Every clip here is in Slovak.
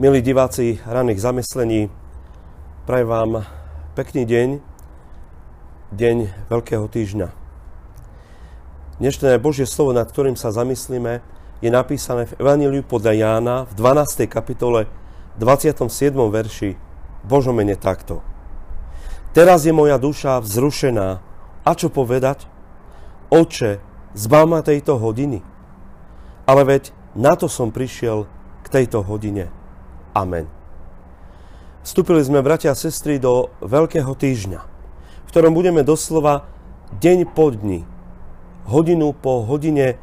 Milí diváci raných zamyslení, prajem vám pekný deň, deň Veľkého týždňa. Dnešné Božie slovo, nad ktorým sa zamyslíme, je napísané v Evaníliu podľa Jána v 12. kapitole 27. verši Božom mene takto. Teraz je moja duša vzrušená. A čo povedať? Oče, zbav ma tejto hodiny. Ale veď na to som prišiel k tejto hodine. Amen. Vstúpili sme, bratia a sestry, do Veľkého týždňa, v ktorom budeme doslova deň po dni, hodinu po hodine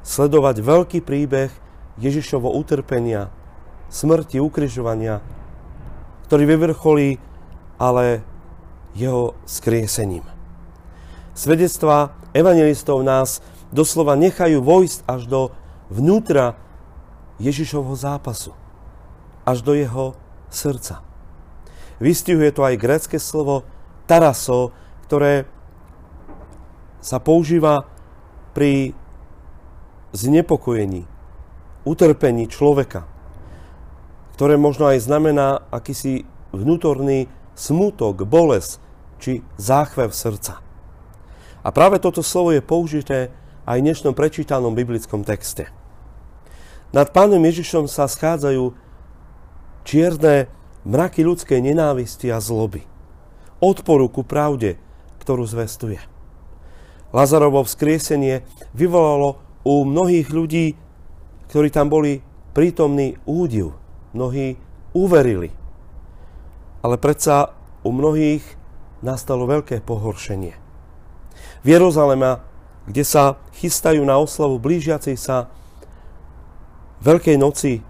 sledovať veľký príbeh Ježišovo utrpenia, smrti, ukrižovania, ktorý vyvrcholí ale jeho skriesením. Svedectva evangelistov nás doslova nechajú vojsť až do vnútra Ježišovho zápasu až do jeho srdca. Vystihuje to aj grécke slovo taraso, ktoré sa používa pri znepokojení, utrpení človeka, ktoré možno aj znamená akýsi vnútorný smutok, bolesť či záchvev srdca. A práve toto slovo je použité aj v dnešnom prečítanom biblickom texte. Nad pánom Ježišom sa schádzajú čierne mraky ľudskej nenávisti a zloby. Odporu ku pravde, ktorú zvestuje. Lazarovo vzkriesenie vyvolalo u mnohých ľudí, ktorí tam boli prítomní údiv. Mnohí uverili. Ale predsa u mnohých nastalo veľké pohoršenie. V Jeruzalema, kde sa chystajú na oslavu blížiacej sa Veľkej noci,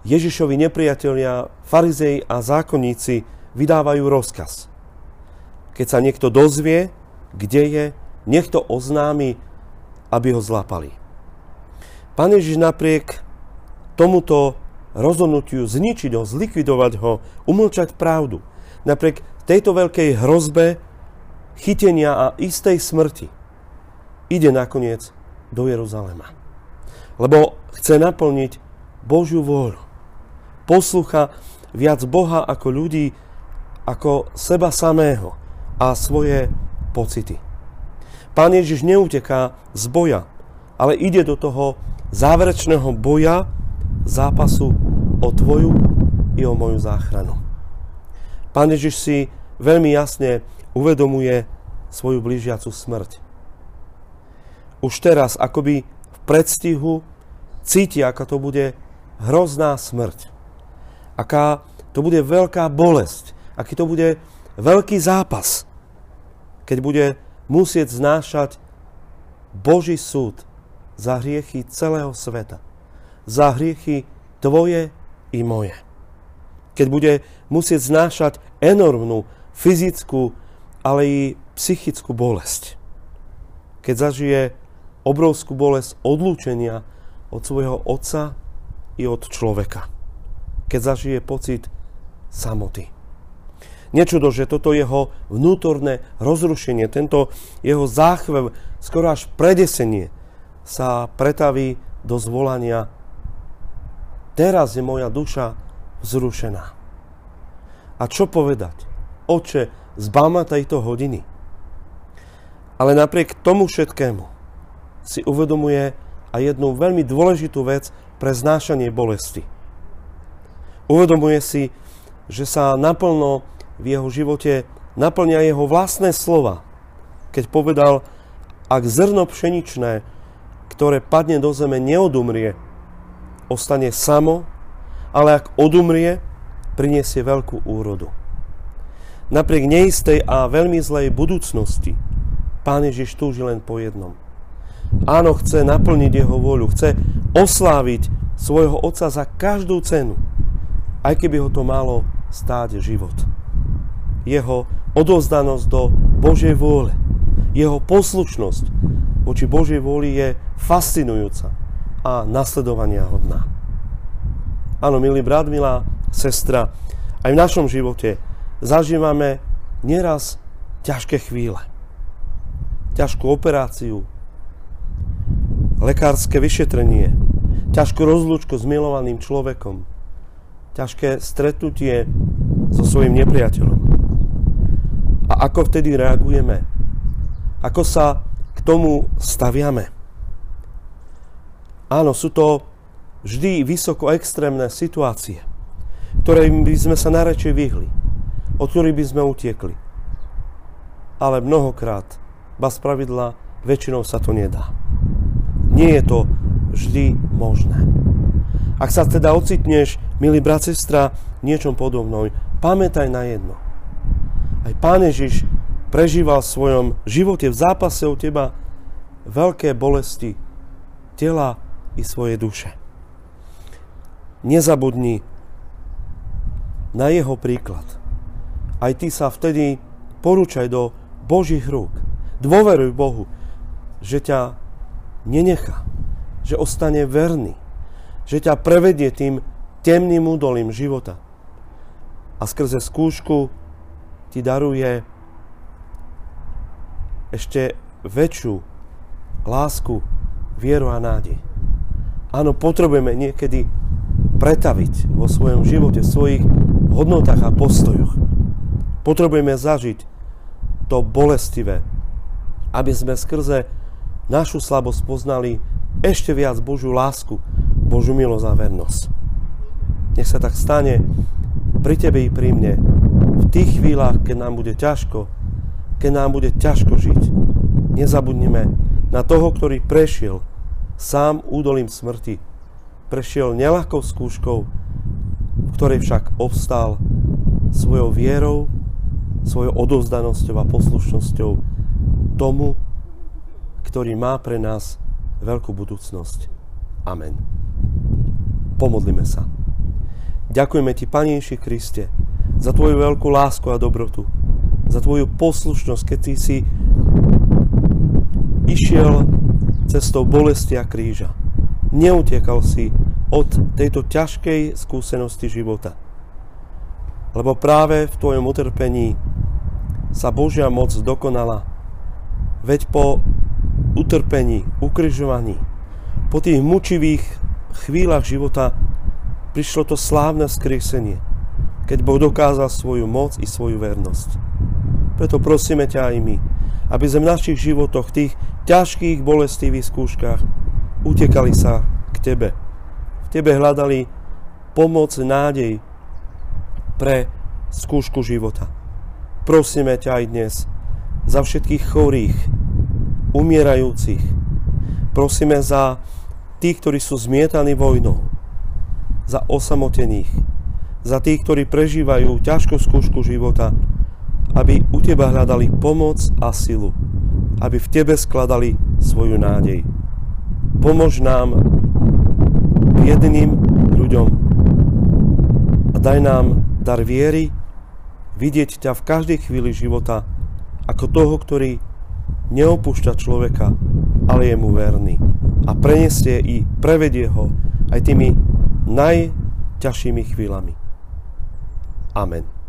Ježišovi nepriatelia, farizei a zákonníci vydávajú rozkaz. Keď sa niekto dozvie, kde je, nech to oznámi, aby ho zlapali. Pán Ježiš napriek tomuto rozhodnutiu zničiť ho, zlikvidovať ho, umlčať pravdu, napriek tejto veľkej hrozbe chytenia a istej smrti, ide nakoniec do Jeruzalema. Lebo chce naplniť Božiu vôľu poslucha viac Boha ako ľudí, ako seba samého a svoje pocity. Pán Ježiš neuteká z boja, ale ide do toho záverečného boja, zápasu o tvoju i o moju záchranu. Pán Ježiš si veľmi jasne uvedomuje svoju blížiacu smrť. Už teraz akoby v predstihu cíti, ako to bude hrozná smrť aká to bude veľká bolesť, aký to bude veľký zápas, keď bude musieť znášať Boží súd za hriechy celého sveta, za hriechy tvoje i moje. Keď bude musieť znášať enormnú fyzickú, ale i psychickú bolesť. Keď zažije obrovskú bolesť odlúčenia od svojho otca i od človeka keď zažije pocit samoty. Nečudo, že toto jeho vnútorné rozrušenie, tento jeho záchvev, skoro až predesenie, sa pretaví do zvolania Teraz je moja duša vzrušená. A čo povedať? Oče, zbáma tejto hodiny. Ale napriek tomu všetkému si uvedomuje aj jednu veľmi dôležitú vec pre znášanie bolesti – Uvedomuje si, že sa naplno v jeho živote naplňa jeho vlastné slova, keď povedal, ak zrno pšeničné, ktoré padne do zeme, neodumrie, ostane samo, ale ak odumrie, priniesie veľkú úrodu. Napriek neistej a veľmi zlej budúcnosti, Pán Ježiš túži len po jednom. Áno, chce naplniť jeho voľu, chce osláviť svojho Otca za každú cenu aj keby ho to malo stáť život. Jeho odozdanosť do Božej vôle, jeho poslušnosť voči Božej vôli je fascinujúca a nasledovania hodná. Áno, milý brat, milá sestra, aj v našom živote zažívame nieraz ťažké chvíle. Ťažkú operáciu, lekárske vyšetrenie, ťažkú rozlúčku s milovaným človekom, ťažké stretnutie so svojim nepriateľom. A ako vtedy reagujeme? Ako sa k tomu staviame? Áno, sú to vždy vysoko extrémne situácie, ktoré by sme sa najradšej vyhli, od ktorých by sme utiekli. Ale mnohokrát, ba spravidla, väčšinou sa to nedá. Nie je to vždy možné. Ak sa teda ocitneš, milý brat, sestra, niečom podobnom, pamätaj na jedno. Aj Pán Ježiš prežíval v svojom živote, v zápase o teba veľké bolesti tela i svoje duše. Nezabudni na jeho príklad. Aj ty sa vtedy porúčaj do Božích rúk. Dôveruj Bohu, že ťa nenechá, že ostane verný, že ťa prevedie tým temným údolím života. A skrze skúšku ti daruje ešte väčšiu lásku, vieru a nádej. Áno, potrebujeme niekedy pretaviť vo svojom živote, svojich hodnotách a postojoch. Potrebujeme zažiť to bolestivé, aby sme skrze našu slabosť poznali ešte viac Božiu lásku, Božiu milosť a vernosť. Nech sa tak stane pri Tebe i pri mne, v tých chvíľach, keď nám bude ťažko, keď nám bude ťažko žiť. Nezabudnime na toho, ktorý prešiel sám údolím smrti. Prešiel nelahkou skúškou, ktorej však obstál svojou vierou, svojou odovzdanosťou a poslušnosťou tomu, ktorý má pre nás veľkú budúcnosť. Amen. Pomodlime sa. Ďakujeme Ti, Pane Ježiši Kriste, za Tvoju veľkú lásku a dobrotu, za Tvoju poslušnosť, keď Ty si išiel cestou bolesti a kríža. Neutiekal si od tejto ťažkej skúsenosti života. Lebo práve v Tvojom utrpení sa Božia moc dokonala. Veď po utrpení, ukrižovaní, po tých mučivých chvíľach života prišlo to slávne skriesenie, keď Boh dokázal svoju moc i svoju vernosť. Preto prosíme ťa aj my, aby sme v našich životoch, tých ťažkých bolestivých skúškach, utekali sa k Tebe. V Tebe hľadali pomoc, nádej pre skúšku života. Prosíme ťa aj dnes za všetkých chorých, umierajúcich. Prosíme za tých, ktorí sú zmietaní vojnou, za osamotených, za tých, ktorí prežívajú ťažkú skúšku života, aby u Teba hľadali pomoc a silu, aby v Tebe skladali svoju nádej. Pomož nám, jedným ľuďom, a daj nám dar viery, vidieť ťa v každej chvíli života ako toho, ktorý neopúšťa človeka, ale je mu verný. A prenesie i prevedie ho aj tými najťažšími chvíľami. Amen.